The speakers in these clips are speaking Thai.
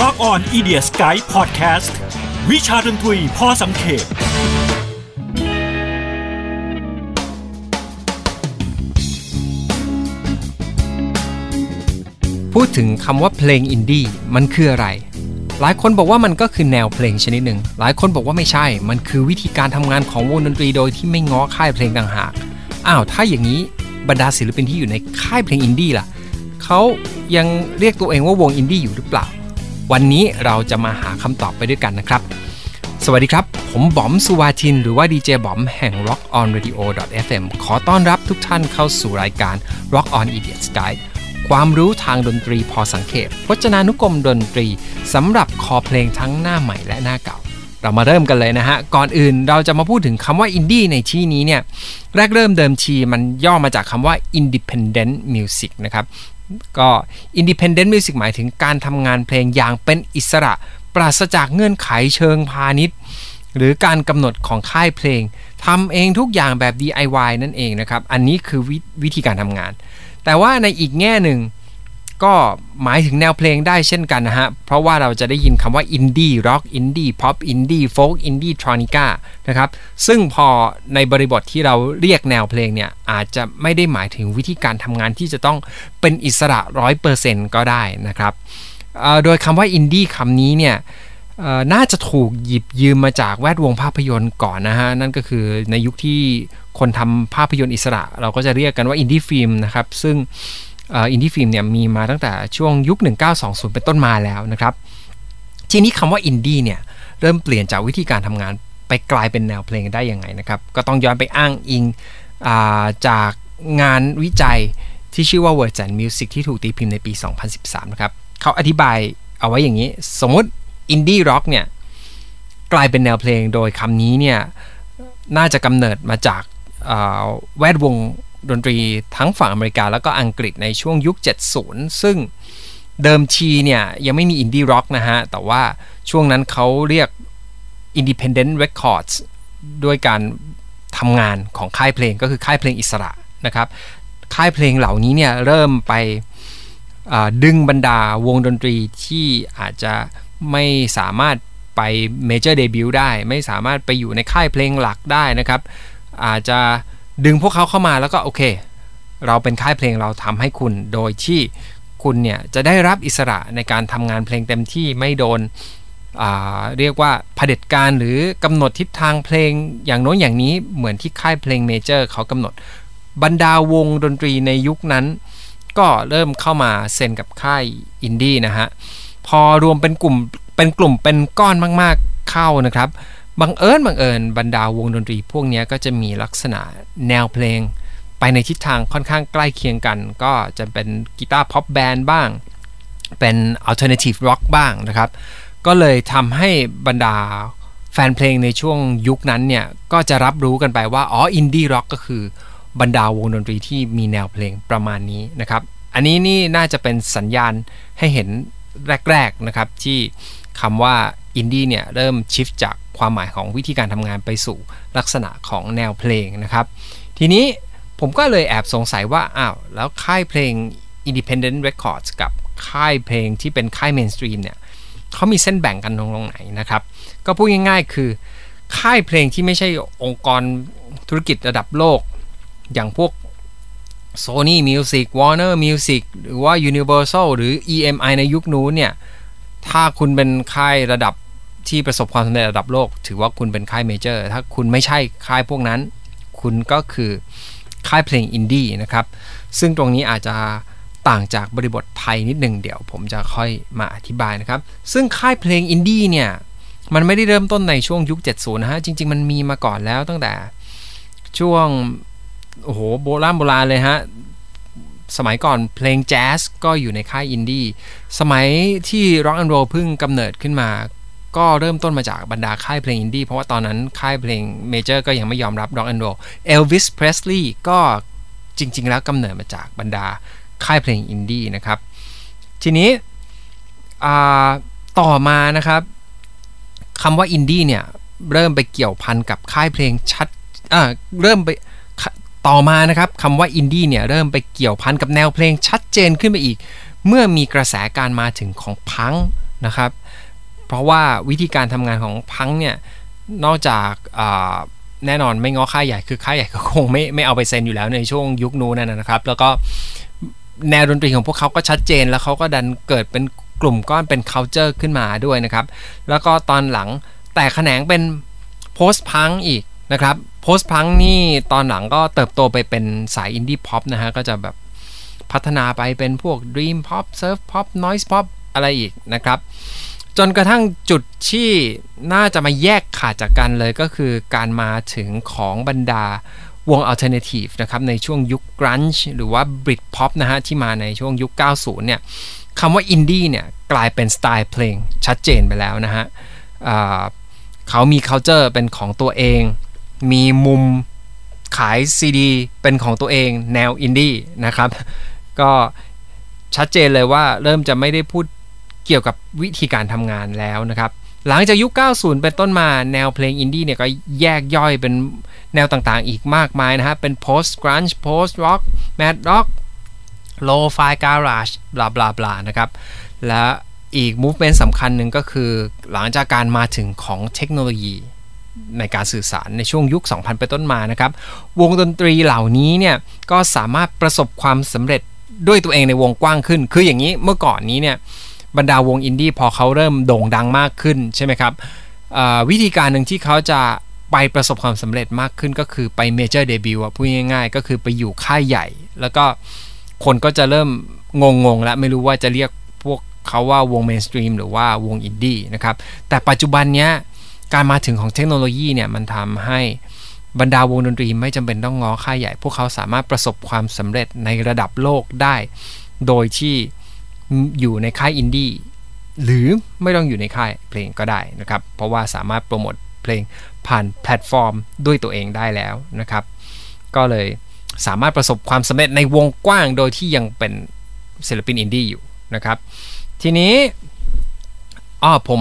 Rock on i d i a Sky Podcast วิชาดนตรีพอสังเขปพูดถึงคำว่าเพลงอินดี้มันคืออะไร หลายคนบอกว่ามันก็คือแนวเพลงชนิดหนึ่ง หลายคนบอกว่าไม่ใช่ มันคือวิธีการทำงานของวงดนตรีโดยที่ไม่ง้อค่ายเพลงต่างหาก อ้าว ถ้าอย่างนี้บรรดาศิลปินที่อยู่ในค่ายเพลงอินดี้ล่ะ เขายังเรียกตัวเองว่าวงอินดี้อยู่หรือเปล่า วันนี้เราจะมาหาคำตอบไปด้วยกันนะครับ สวัสดีครับ ผมบอมสุวาทิน หรือว่าดีเจบอมแห่ง Rock on Radio FM ขอต้อนรับทุกท่านเข้าสู่รายการ Rock on Idiot Guide ความรู้ทางดนตรีพอสังเขปพจนานุกรมดนตรีสำหรับคอเพลงทั้งหน้าใหม่และหน้าเก่า เรามาเริ่มกันเลยนะฮะ ก่อนอื่นเราจะมาพูดถึงคำว่าอินดี้ในที่นี้เนี่ย แรกเริ่มเดิมทีมันย่อมาจากคำว่า independent music นะครับก็ independent music หมายถึงการทำงานเพลงอย่างเป็นอิสระ ปราศจากเงื่อนไขเชิงพาณิชย์ หรือการกำหนดของค่ายเพลงทำเองทุกอย่างแบบ DIY นั่นเองนะครับ อันนี้คือวิธีการทำงาน แต่ว่าในอีกแง่หนึ่ง ก็หมายถึงแนวเพลงได้เช่นกันนะฮะ เพราะว่าเราจะได้ยินคำว่า indie rock indie pop indie folk indietronicaนะครับ ซึ่งพอในบริบทที่เราเรียกแนวเพลงเนี่ย อาจจะไม่ได้หมายถึงวิธีการทำงานที่จะต้องเป็นอิสระร้อยเปอร์เซ็นต์ก็ได้นะครับ โดยคำว่าอินดี้คำนี้เนี่ยน่าจะถูกหยิบยืมมาจากแวดวงภาพยนตร์ก่อนนะฮะ นั่นก็คือในยุคที่คนทำภาพยนตร์อิสระ เราก็จะเรียกกันว่า indie film นะครับ ซึ่ง indie film เนี่ยมีมาตั้งแต่ช่วงยุค 1920 เป็นต้นมาแล้วนะครับ ทีนี้คำว่าอินดี้เนี่ยเริ่มเปลี่ยนจากวิธีการทำงานไปกลายเป็นแนวเพลงได้ยังไงนะครับ ก็ต้องย้อนไปอ้างอิงจากงานวิจัยที่ชื่อว่า Words and Music ที่ถูกตีพิมพ์ในปี 2013 นะครับเขาอธิบายเอาไว้อย่างนี้ สมมติ indie rock เนี่ยกลายเป็นแนวเพลงโดยคำนี้เนี่ยน่าจะกำเนิดมาจากแวดวง ดนตรีทั้งฝั่งอเมริกาแล้วก็อังกฤษในช่วงยุค 70 ซึ่งเดิมทีเนี่ยยังไม่มี indie rock นะฮะ แต่ว่าช่วงนั้นเขาเรียก Independent Records ด้วยการทำงานของค่ายเพลงก็คือค่ายเพลงอิสระนะครับ ค่ายเพลงเหล่านี้เนี่ยเริ่มไปดึงบรรดาวงดนตรีที่อาจจะไม่สามารถไป major debut ได้ ไม่สามารถไปอยู่ในค่ายเพลงหลักได้นะครับ อาจจะ ดึงพวกเขาเข้ามาแล้วก็โอเค เราเป็นค่ายเพลงเราทำให้คุณ โดยที่คุณเนี่ยจะได้รับอิสระในการทำงานเพลงเต็มที่ไม่โดนเรียกว่าเผด็จการหรือกำหนดทิศทางเพลงอย่างโน้นอย่างนี้เหมือนที่ค่ายเพลงเมเจอร์เขากำหนด บรรดาวงดนตรีในยุคนั้น ก็เริ่มเข้ามาเซ็นกับค่ายอินดี้นะฮะ พอรวมเป็นกลุ่มเป็นกลุ่มเป็นก้อนมากๆเข้านะครับ บังเอิญบังเอิญบรรดาวงดนตรีพวกนี้ก็จะมีลักษณะแนวเพลง ไปในทิศทางค่อนข้างใกล้เคียงกัน ก็จะเป็น guitar pop band บ้าง เป็น alternative rock บ้างนะครับ ก็เลยทำให้บรรดาแฟนเพลงในช่วงยุคนั้นเนี่ย ก็จะรับรู้กันไปว่า อ๋อ indie rock ก็คือบรรดาวงดนตรีที่มีแนวเพลงประมาณนี้นะครับ อันนี้นี่น่าจะเป็นสัญญาณให้เห็นแรก ๆนะครับที่คำว่า อินดี้เนี่ยเริ่ม shift จากความหมายของวิธีการทำงานไปสู่ลักษณะของแนวเพลงนะครับ ทีนี้ผมก็เลยแอบสงสัยว่าอ้าวแล้วค่ายเพลง Independent Records กับค่ายเพลงที่เป็นค่าย mainstream เนี่ยเขามีเส้นแบ่งกันตรงไหนนะครับ ก็พูดง่ายๆคือ ค่ายเพลงที่ไม่ใช่องค์กรธุรกิจระดับโลก อย่างพวก Sony Music Warner Music หรือว่า Universal หรือ EMI ในยุคนู้นเนี่ย ถ้าคุณเป็นค่ายระดับ ที่ประสบความสำเร็จระดับโลก ถือว่าคุณเป็นค่าย major ถ้าคุณไม่ใช่ค่ายพวกนั้น คุณก็คือค่ายเพลงอินดี้นะครับ ซึ่งตรงนี้อาจจะต่างจากบริบทไทยนิดหนึ่งเดี๋ยวผมจะค่อยมาอธิบายนะครับ ซึ่งค่ายเพลงอินดี้เนี่ย มันไม่ได้เริ่มต้นในช่วงยุค 70 นะฮะ จริง ๆ มันมีมาก่อนแล้วตั้งแต่ช่วง โอ้โห โบราณโบราณเลยฮะ สมัยก่อนเพลงแจ๊สก็อยู่ในค่ายอินดี้สมัยที่ร็อกแอนด์โรลเพิ่งกำเนิดขึ้นมา ก็เริ่มต้นมาจากบรรดาค่ายเพลงอินดี้เพราะว่าตอนนั้นค่ายเพลง major ก็ยังไม่ยอมรับร็อกแอนด์โรลเอลวิสเพรสลีย์ก็จริง ๆ แล้วกำเนิดมาจากบรรดาค่ายเพลงอินดี้นะครับ ทีนี้ต่อมานะครับคำว่าอินดี้เนี่ย เริ่มไปเกี่ยวพันกับค่ายเพลงชัดเริ่มไปต่อมานะครับคำว่าอินดี้เนี่ย เริ่มไปเกี่ยวพันกับแนวเพลงชัดเจนขึ้นไปอีก เมื่อมีกระแสการมาถึงของพังนะครับ เพราะว่าวิธีการทำงานของพังเนี่ยนอกจากแน่นอนไม่ง้อค่ายใหญ่คือค่ายใหญ่ก็คงไม่ไม่เอาไปเซ็นอยู่แล้วในช่วงยุคนู้นนะครับ แล้วก็แนวดนตรีของพวกเขาก็ชัดเจน แล้วเขาก็ดันเกิดเป็นกลุ่มก้อนเป็น culture ขึ้นมาด้วยนะครับ แล้วก็ตอนหลังแต่แขนงเป็น post punk อีกนะครับ post punk นี่ตอนหลังก็เติบโตไปเป็นสาย indie pop นะฮะก็จะแบบพัฒนาไปเป็นพวก dream pop surf pop noise pop อะไรอีกนะครับ จนกระทั่งจุดที่น่าจะมาแยกขาดจากกันเลยก็คือการมาถึงของบรรดาวง alternative นะครับในช่วงยุค grunge หรือว่า brit pop นะฮะที่มาในช่วงยุค 90 เนี่ยคำว่าอินดี้เนี่ยกลายเป็นสไตล์เพลงชัดเจนไปแล้วนะฮะเขามี culture เป็นของตัวเอง มีมุมขายซีดีเป็นของตัวเองแนวอินดี้นะครับ ก็ชัดเจนเลยว่าเริ่มจะไม่ได้พูด เกี่ยวกับวิธีการทำงานแล้วนะครับ หลังจากยุค 90 เป็นต้นมาแนวเพลงอินดี้เนี่ยก็แยกย่อยเป็นแนวต่างๆ อีกมากมายนะฮะเป็น post grunge post rock mad rock low fi garage บลาบลาบลานะครับ และอีก movement สำคัญหนึ่งก็คือหลังจากการมาถึงของเทคโนโลยีในการสื่อสารในช่วงยุค 2000เป็นต้นมานะครับ วงดนตรีเหล่านี้เนี่ยก็สามารถประสบความสำเร็จด้วยตัวเองในวงกว้างขึ้น คืออย่างนี้เมื่อก่อนนี้เนี่ย บรรดาวงอินดี้พอเขาเริ่มโด่งดังมากขึ้นใช่ไหมครับวิธีการหนึ่งที่เขาจะไปประสบความสำเร็จมากขึ้นก็คือไป major debut พูดง่ายๆ ก็คือไปอยู่ค่ายใหญ่ แล้วก็คนก็จะเริ่มงงๆแล้วไม่รู้ว่าจะเรียกพวกเขาว่าวง mainstream หรือว่าวงอินดี้นะครับแต่ปัจจุบันเนี้ยการมาถึงของเทคโนโลยีเนี่ยมันทำให้บรรดาวงดนตรีไม่จำเป็นต้องง้อค่ายใหญ่ พวกเขาสามารถประสบความสำเร็จในระดับโลกได้ โดยที่ อยู่ในค่ายอินดี้หรือไม่ต้องอยู่ในค่ายเพลงก็ได้นะครับ เพราะว่าสามารถโปรโมทเพลงผ่านแพลตฟอร์มด้วยตัวเองได้แล้วนะครับ ก็เลยสามารถประสบความสำเร็จในวงกว้างโดยที่ยังเป็นศิลปินอินดี้อยู่นะครับ ทีนี้อ๋อผม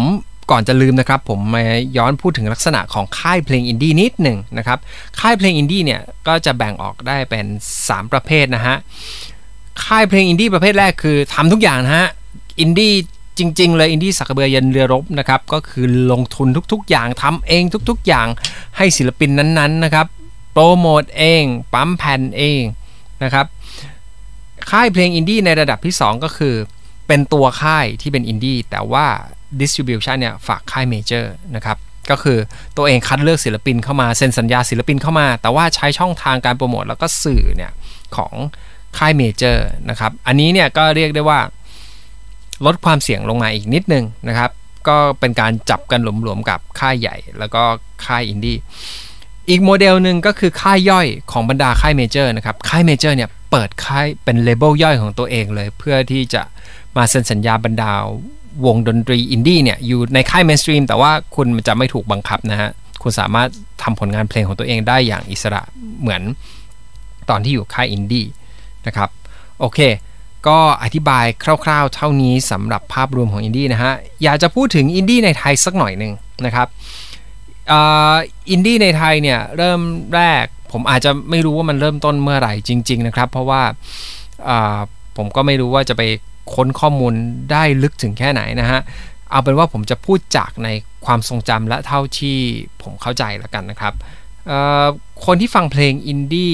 ก่อนจะลืมนะครับ ผมมาย้อนพูดถึงลักษณะของค่ายเพลงอินดี้นิดหนึ่งนะครับ ค่ายเพลงอินดี้เนี่ยก็จะแบ่งออกได้เป็น 3 ประเภทนะฮะ ค่ายเพลงอินดี้ประเภทแรกคือทำทุกอย่างนะฮะ อินดี้จริง ๆ เลยอินดี้สากกะเบือยันเรือรบนะครับ ก็คือลงทุนทุกๆ อย่างทำเองทุกๆ อย่างให้ศิลปินนั้นๆนะครับ โปรโมทเอง ปั๊มแผ่นเองนะครับ ค่ายเพลงอินดี้ในระดับที่ 2 ก็คือ เป็นตัวค่ายที่เป็นอินดี้แต่ว่า distribution เนี่ยฝากค่าย major นะครับก็คือตัวเองคัดเลือกศิลปินเข้ามาเซ็นสัญญาศิลปินเข้ามา แต่ว่าใช้ช่องทางการโปรโมทแล้วก็สื่อเนี่ยของ ค่าย major นะครับ อันนี้เนี่ยก็เรียกได้ว่า ลดความเสี่ยงลงมาอีกนิดนึงนะครับ ก็เป็นการจับกันหลวมๆกับค่ายใหญ่ แล้วก็ค่ายอินดี้อีกโมเดลหนึ่งก็คือค่ายย่อยของบรรดาค่าย major นะครับ ค่าย major เนี่ยเปิดค่ายเป็น label ย่อยของตัวเองเลย เพื่อที่จะมาเซ็นสัญญาบรรดาวงดนตรีอินดี้เนี่ยอยู่ในค่าย mainstream แต่ว่าคุณจะไม่ถูกบังคับนะฮะ คุณสามารถทำผลงานเพลงของตัวเองได้อย่างอิสระเหมือนตอนที่อยู่ค่ายอินดี้ นะครับ โอเค ก็อธิบายคร่าวๆ เท่านี้สำหรับภาพรวมของอินดี้นะฮะ อยากจะพูดถึงอินดี้ในไทยสักหน่อยหนึ่งนะครับอินดี้ในไทยเนี่ยเริ่มแรกผมอาจจะไม่รู้ว่ามันเริ่มต้นเมื่อไหร่จริง ๆ นะครับ เพราะว่าผมก็ไม่รู้ว่าจะไปค้นข้อมูลได้ลึกถึงแค่ไหนนะฮะ เอาเป็นว่าผมจะพูดจากในความทรงจำและเท่าที่ผมเข้าใจแล้วกันนะครับคนที่ฟังเพลงอินดี้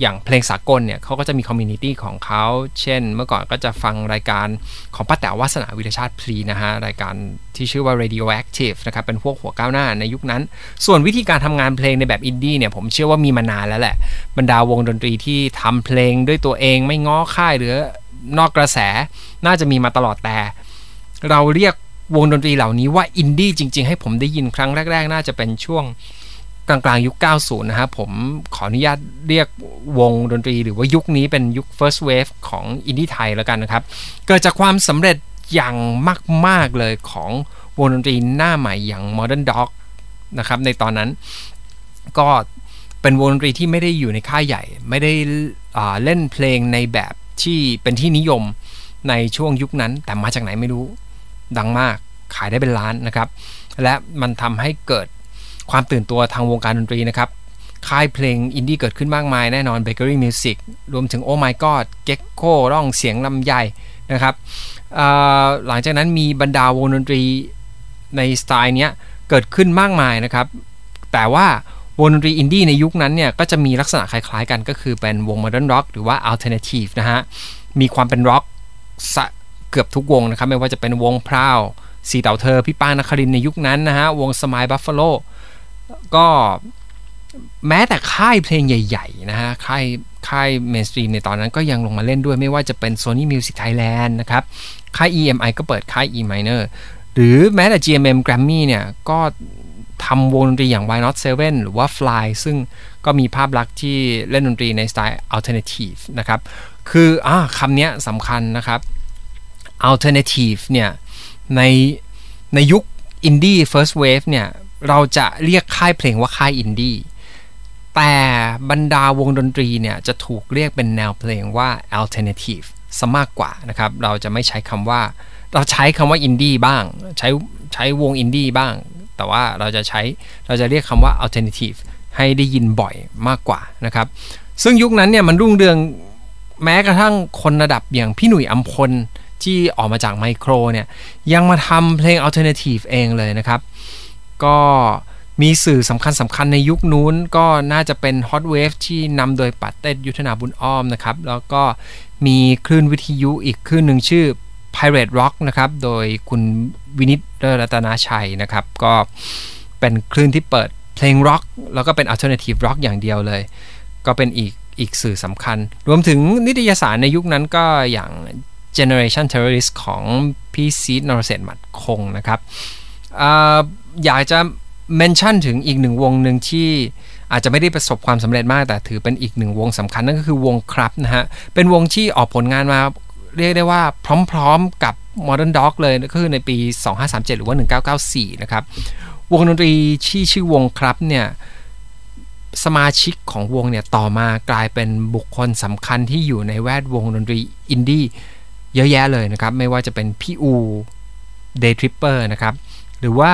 อย่างเพลงสากลเนี่ยเขาก็จะมี community ของเขาเช่น เมื่อก่อนก็จะฟังรายการของป้าแต๋ววาสนาวีระชาติพลีนะฮะ รายการที่ชื่อว่า Radio Active นะครับ เป็นพวกหัวก้าวหน้าในยุคนั้น ส่วนวิธีการทำงานเพลงในแบบอินดี้เนี่ย ผมเชื่อว่ามีมานานแล้วแหละ บรรดาวงดนตรีที่ทำเพลงด้วยตัวเองไม่ง้อค่ายหรือนอกกระแสน่าจะมีมาตลอดแต่ เราเรียกวงดนตรีเหล่านี้ว่าอินดี้จริง ๆ ให้ผมได้ยินครั้งแรก ๆ น่าจะเป็นช่วง กลางๆ ยุค 90 นะครับผมขออนุญาตเรียกวงดนตรี หรือว่ายุคนี้เป็นยุค first wave ของอินดี้ไทยแล้วกันนะครับ เกิดจากความสำเร็จอย่างมาก ๆ เลยของวงดนตรีหน้าใหม่อย่าง Modern Dog นะครับในตอนนั้นก็เป็นวงดนตรีที่ไม่ได้อยู่ในค่ายใหญ่ ไม่ได้เล่นเพลงในแบบที่เป็นที่นิยมในช่วงยุคนั้นแต่มาจากไหนไม่รู้ ดังมากขายได้เป็นล้านนะครับ และมันทำให้เกิด ความตื่นตัวทางวงการดนตรีนะครับ ค่ายเพลงอินดี้เกิดขึ้นมากมายแน่นอน Bakery Music รวมถึง Oh My God Gecko ร้องเสียงลำใหญ่นะครับหลังจากนั้นมีบรรดาวงดนตรีในสไตล์นี้เกิดขึ้นมากมายนะครับ แต่ว่าวงดนตรีอินดี้ในยุคนั้นเนี่ยก็จะมีลักษณะคล้ายๆกันก็คือเป็นวง modern rock หรือว่า alternative นะฮะ มีความเป็นร็อกเกือบทุกวงนะครับ ไม่ว่าจะเป็นวงพราวสี่เต่าเธอ พี่ป้าง นครินทร์ ในยุคนั้นนะฮะ วง Smile Buffalo ก็แม้แต่ค่ายเพลงใหญ่ๆนะฮะค่ายค่าย mainstream ในตอนนั้นก็ยังลงมาเล่นด้วยไม่ว่าจะเป็น Sony Music Thailand นะครับ ค่าย EMI ก็เปิดค่าย E minor หรือแม้แต่ GMM Grammy เนี่ย ก็ทำวงดนตรีอย่าง Why Not Seven หรือว่า Fly ซึ่งก็มีภาพลักษณ์ที่เล่นดนตรีในสไตล์ Alternative นะครับ คืออ่าคำนี้สำคัญนะครับ Alternative เนี่ย ในในยุค Indie First Wave เนี่ย เราจะเรียกค่ายเพลงว่าค่าย Indie แต่บรรดาวงดนตรีเนี่ยจะถูกเรียกเป็นแนวเพลงว่า Alternative ซะมากกว่านะครับ เราจะไม่ใช้คำว่า เราใช้คำว่า Indie บ้าง ใช้ใช้วง Indie บ้าง แต่ว่าเราจะใช้เราจะเรียกคำว่า alternative ให้ได้ยินบ่อยมากกว่านะครับ ซึ่งยุคนั้นเนี่ยมันรุ่งเรืองแม้กระทั่งคนระดับอย่างพี่หนุ่ยอัมพลที่ออกมาจากไมโครเนี่ยยังมาทำเพลง alternative เองเลยนะครับ ก็มีสื่อสำคัญสำคัญในยุคนู้นก็น่าจะเป็น Hot Wave ที่นำโดยปัตเต้ยุทธนาบุญอ้อมนะครับ แล้วก็มีคลื่นวิทยุอีกคลื่นหนึ่งชื่อ Pirate Rock นะครับ โดยคุณวินิตรัตนาชัยนะครับ ก็เป็นคลื่นที่เปิดเพลงร็อกแล้วก็เป็น alternative rock อย่างเดียวเลย ก็เป็นอีกอีกสื่อสำคัญ รวมถึงนิตยสารในยุคนั้นก็อย่าง Generation Terrorist ของพี่ซีดนรเศษหมัดคงนะครับ อยากจะเมนชั่นถึงอีกหนึ่งวงหนึ่งที่อาจจะไม่ได้ประสบความสำเร็จมากแต่ถือเป็นอีกหนึ่งวงสำคัญนั่นก็คือวงครับนะฮะ เป็นวงที่ออกผลงานมาเรียกได้ว่าพร้อมๆกับ Modern Dog เลยก็คือในปี 2537 หรือว่า 1994 นะครับ วงดนตรีที่ชื่อวงครับเนี่ยสมาชิกของวงเนี่ยต่อมากลายเป็นบุคคลสำคัญที่อยู่ในแวดวงดนตรีอินดี้เยอะแยะเลยนะครับ ไม่ว่าจะเป็นพี่อู๋ Day Tripper นะครับ หรือว่า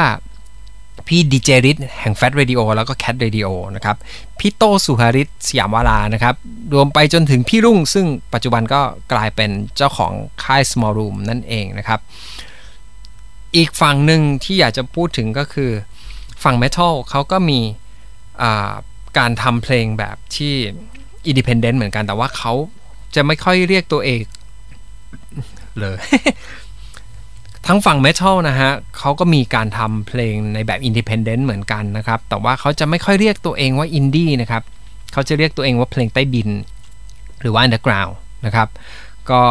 พี่ดีเจซี้ดแห่ง Fat Radio แล้วก็ Cat Radio นะครับพี่โต้ สุหฤท สยามวาลานะครับ รวมไปจนถึงพี่รุ่ง ซึ่งปัจจุบันก็กลายเป็นเจ้าของค่าย Small Room นั่นเองนะครับ อีกฝั่งหนึ่งที่อยากจะพูดถึงก็คือฝั่งเมทัลเขาก็มีการทำเพลงแบบที่ independent เหมือนกันแต่ว่าเขาจะไม่ค่อยเรียกตัวเองเลย ทั้งฝั่งเมทัลนะฮะเขาก็มีการทำเพลงในแบบ independent เหมือนกันนะครับ แต่ว่าเขาจะไม่ค่อยเรียกตัวเองว่าอินดี้นะครับเขาจะเรียกตัวเองว่าเพลงใต้ดิน หรือว่า underground นะครับ ก็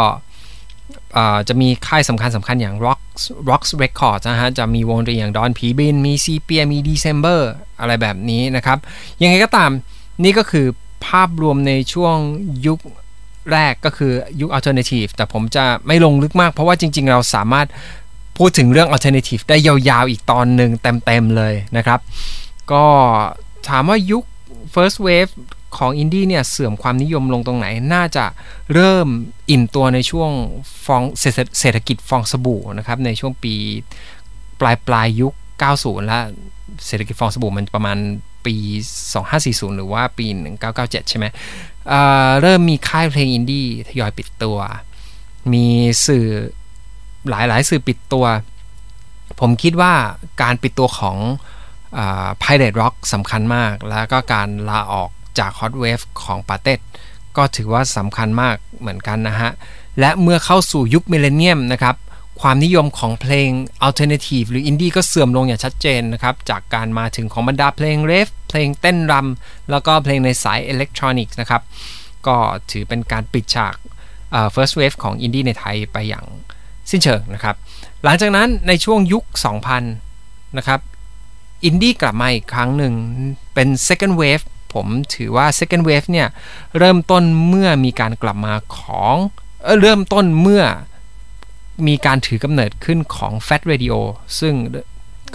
จะมีค่ายสำคัญสำคัญอย่าง Rock Rocks Records นะฮะ จะมีวงดนตรีอย่างดอนผีบิน มีซีเปีย มี December อะไรแบบนี้นะครับ ยังไงก็ตามนี่ก็คือภาพรวมในช่วงยุคแรกก็คือยุค Alternative แต่ผมจะไม่ลงลึกมากเพราะว่าจริง ๆ เราสามารถ พูดถึงเรื่อง alternative ได้ยาวๆ อีกตอนหนึ่งเต็มๆเลยนะครับ ก็ถามว่ายุค first wave ของอินดี้เนี่ย เสื่อมความนิยมลงตรงไหน น่าจะเริ่มอิ่มตัวในช่วงฟองเศรษฐกิจฟองสบู่นะครับ ในช่วงปีปลายปลายยุค 90 แล้วเศรษฐกิจฟองสบู่มันประมาณปี 2540 หรือว่าปี 1997 ใช่ไหมเเริ่มมีค่ายเพลงอินดี้ทยอยปิดตัว มีสื่อ หลายหลายสื่อปิดตัว ผมคิดว่าการปิดตัวของ Pirate Rock สำคัญมาก แล้วก็การลาออกจาก Hot Wave ของปาเต็ดก็ถือว่าสำคัญมากเหมือนกันนะฮะ และเมื่อเข้าสู่ยุคมิเลเนียมนะครับความนิยมของเพลง Alternative หรืออินดี้ก็เสื่อมลงอย่างชัดเจนนะครับ จากการมาถึงของบรรดาเพลง rave เพลงเต้นรำแล้วก็เพลงในสายอิเล็กทรอนิกส์นะครับ ก็ถือเป็นการปิดฉาก First Wave ของอินดี้ในไทยไปอย่าง สิ้นเชิงนะครับ หลังจากนั้นในช่วงยุค 2000 นะครับ อินดี้กลับมาอีกครั้งหนึ่งเป็น second wave ผมถือว่า second wave เนี่ย เริ่มต้นเมื่อมีการกลับมาของเเริ่มต้นเมื่อมีการถือกำเนิดขึ้นของ Fat Radio ซึ่ง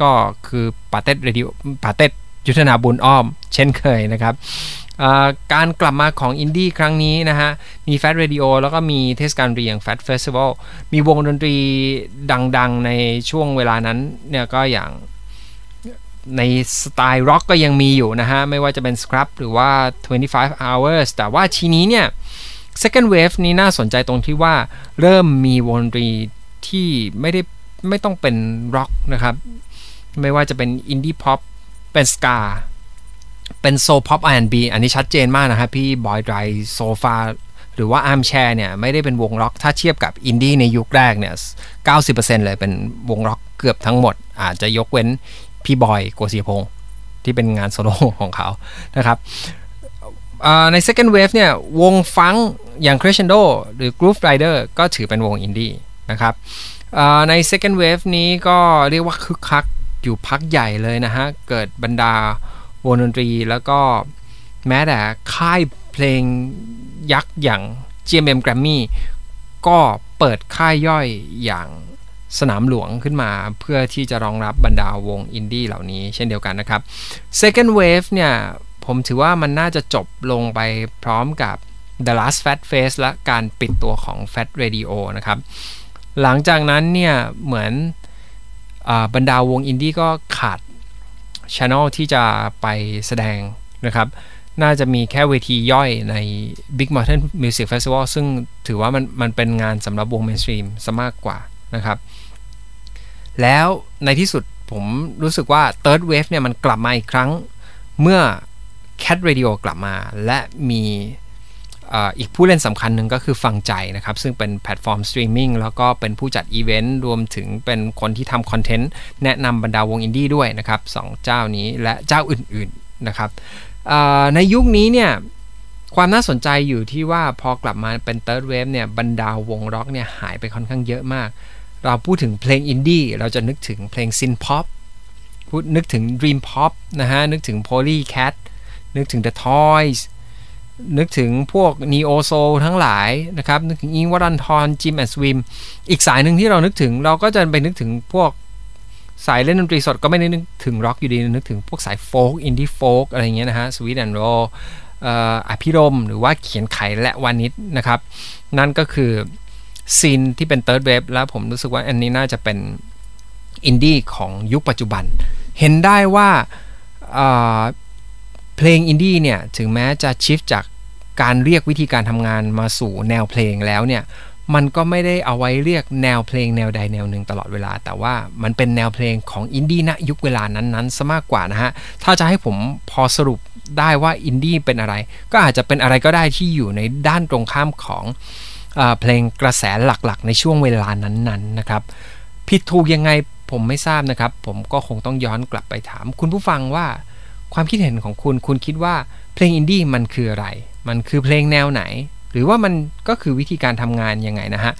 ก็คือป๋าเต็ดเรดิโอ ป๋าเต็ดยุทธนาบุญอ้อม เช่นเคยนะครับ การกลับมาของอินดี้ครั้งนี้นะฮะ มีแฟ t เรดิโอแล้วก็มีเทศกาลเรียงแฟ t เฟสติวัลมีวงดนตรีดังๆ ในช่วงเวลานั้นเนี่ยก็อย่างในสไตล์ร็อกก็ยังมีอยู่นะฮะ ไม่ว่าจะเป็น Scrub หรือว่า 25 hours แต่ว่าทีนี้เนี่ย second wave นี้น่าสนใจตรงที่ว่าเริ่มมีวงดนตรีที่ไม่ได้ไม่ต้องเป็นร็อกนะครับ ไม่ว่าจะเป็นอินดี้ป็อปเป็นสกา เป็น soul pop R&B อันนี้ชัดเจนมากนะครับพี่บอยตรัยโซฟาหรือว่า Armchair เนี่ยไม่ได้เป็นวงร็อก ถ้าเทียบกับอินดี้ในยุคแรกเนี่ย 90%เลยเป็นวงร็อกเกือบทั้งหมด อาจจะยกเว้นพี่บอยโกสิยพงษ์ที่เป็นงานโซโล่ของเขานะครับใน second wave เนี่ยวงฟังก์อย่าง Crescendo หรือ Groove Riders ก็ถือเป็นวงอินดี้นะครับใน second wave นี้ก็เรียกว่าคึกคักอยู่พักใหญ่เลยนะฮะ เกิดบรรดา วงดนตรี แล้วก็แม้แต่ค่ายเพลงยักษ์อย่าง GMM Grammy ก็เปิดค่ายย่อยอย่างสนามหลวงขึ้นมาเพื่อที่จะรองรับบรรดาวงอินดี้เหล่านี้เช่นเดียวกันนะครับ Second Wave เนี่ยผมถือว่ามันน่าจะจบลงไปพร้อมกับ The Last Fat Fest และการปิดตัวของ Fat Radio นะครับ หลังจากนั้นเนี่ยเหมือนอบรรดาวงอินดี้ก็ขาด channel ที่จะไปแสดงนะครับ น่าจะมีแค่เวทีย่อยใน Big Mountain Music Festival ซึ่งถือว่ามันมันเป็นงานสำหรับวง mainstream ซะมากกว่านะครับ แล้วในที่สุดผมรู้สึกว่า Third Wave เนี่ยมันกลับมาอีกครั้งเมื่อ Cat Radio กลับมาและมี อีกผู้เล่นสำคัญหนึ่งก็คือฟังใจนะครับ ซึ่งเป็นแพลตฟอร์มสตรีมมิ่งแล้วก็เป็นผู้จัดอีเวนต์รวมถึงเป็นคนที่ทำคอนเทนต์แนะนำบรรดาวงอินดี้ด้วยนะครับสองเจ้านี้และเจ้าอื่นๆนะครับในยุคนี้เนี่ยความน่าสนใจอยู่ที่ว่าพอกลับมาเป็น Third Wave เนี่ยบรรดาวงร็อกเนี่ยหายไปค่อนข้างเยอะมาก เราพูดถึงเพลงอินดี้เราจะนึกถึงเพลงซินพ็อปพูดนึกถึง Dream Pop นะฮะนึกถึง Polycat นึกถึง The Toys นึกถึงพวก Neo Soul ทั้งหลายนะครับ นึกถึงอิงวัรันทอนจิมแอนด์สวิมอีกสายหนึ่งที่เรานึกถึงเราก็จะไปนึกถึงพวกสายเล่นดนตรีสดก็ไม่ได้นึกถึงร็อกอยู่ดี นึกถึงพวกสายโฟล์กอินดี้โฟล์กอะไรเงี้ยนะฮะสวีทแอนด์โรอภิรมย์หรือว่าเขียนไขและวานิชนะครับ นั่นก็คือซีนที่เป็น third wave แล้วผมรู้สึกว่าอันนี้น่าจะเป็นอินดี้ของยุคปัจจุบัน เห็นได้ว่า เพลงอินดี้เนี่ยถึงแม้จะ shift จากการเรียกวิธีการทำงานมาสู่แนวเพลงแล้วเนี่ยมันก็ไม่ได้เอาไว้เรียกแนวเพลงแนวใดแนวหนึ่งตลอดเวลา แต่ว่ามันเป็นแนวเพลงของอินดี้ณยุคเวลานั้นๆซะมากกว่านะฮะ ถ้าจะให้ผมพอสรุปได้ว่าอินดี้เป็นอะไร ก็อาจจะเป็นอะไรก็ได้ที่อยู่ในด้านตรงข้ามของอเพลงกระแสหลักๆ ในช่วงเวลานั้นๆนนนะครับผิดถูกยังไงผมไม่ทราบนะครับ ผมก็คงต้องย้อนกลับไปถามคุณผู้ฟังว่า ความคิดเห็นของคุณ คุณคิดว่าเพลงอินดี้มันคืออะไร มันคือเพลงแนวไหน หรือว่ามันก็คือวิธีการทำงานยังไงนะฮะ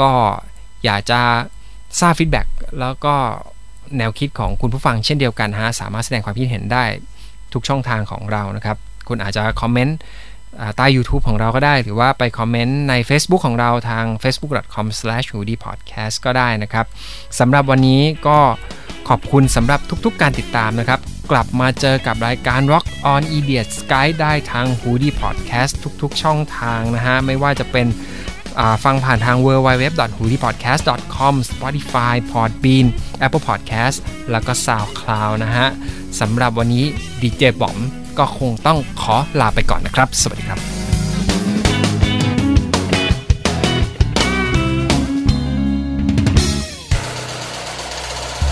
ก็อยากจะทราบ feedback แล้วก็แนวคิดของคุณผู้ฟังเช่นเดียวกันฮะ สามารถแสดงความคิดเห็นได้ทุกช่องทางของเรานะครับ คุณอาจจะคอมเมนต์ใต้ YouTube ของเราก็ได้ หรือว่าไปคอมเมนต์ใน Facebook ของเราทาง facebook.com/hoodipodcast ก็ได้นะครับสำหรับวันนี้ก็ ขอบคุณสำหรับทุกๆการติดตามนะครับ กลับมาเจอกับรายการ Rock on e d i o t Sky ได้ทาง Hoodie Podcast ทุกๆ ช่องทางนะฮะ ไม่ว่าจะเป็นฟังผ่านทาง www.hoodiepodcast.com Spotify Podbean Apple Podcast แล้วก็ SoundCloud นะฮะสำหรับวันนี้ดีเจบอมก็คงต้องขอลาไปก่อนนะครับ สวัสดีครับ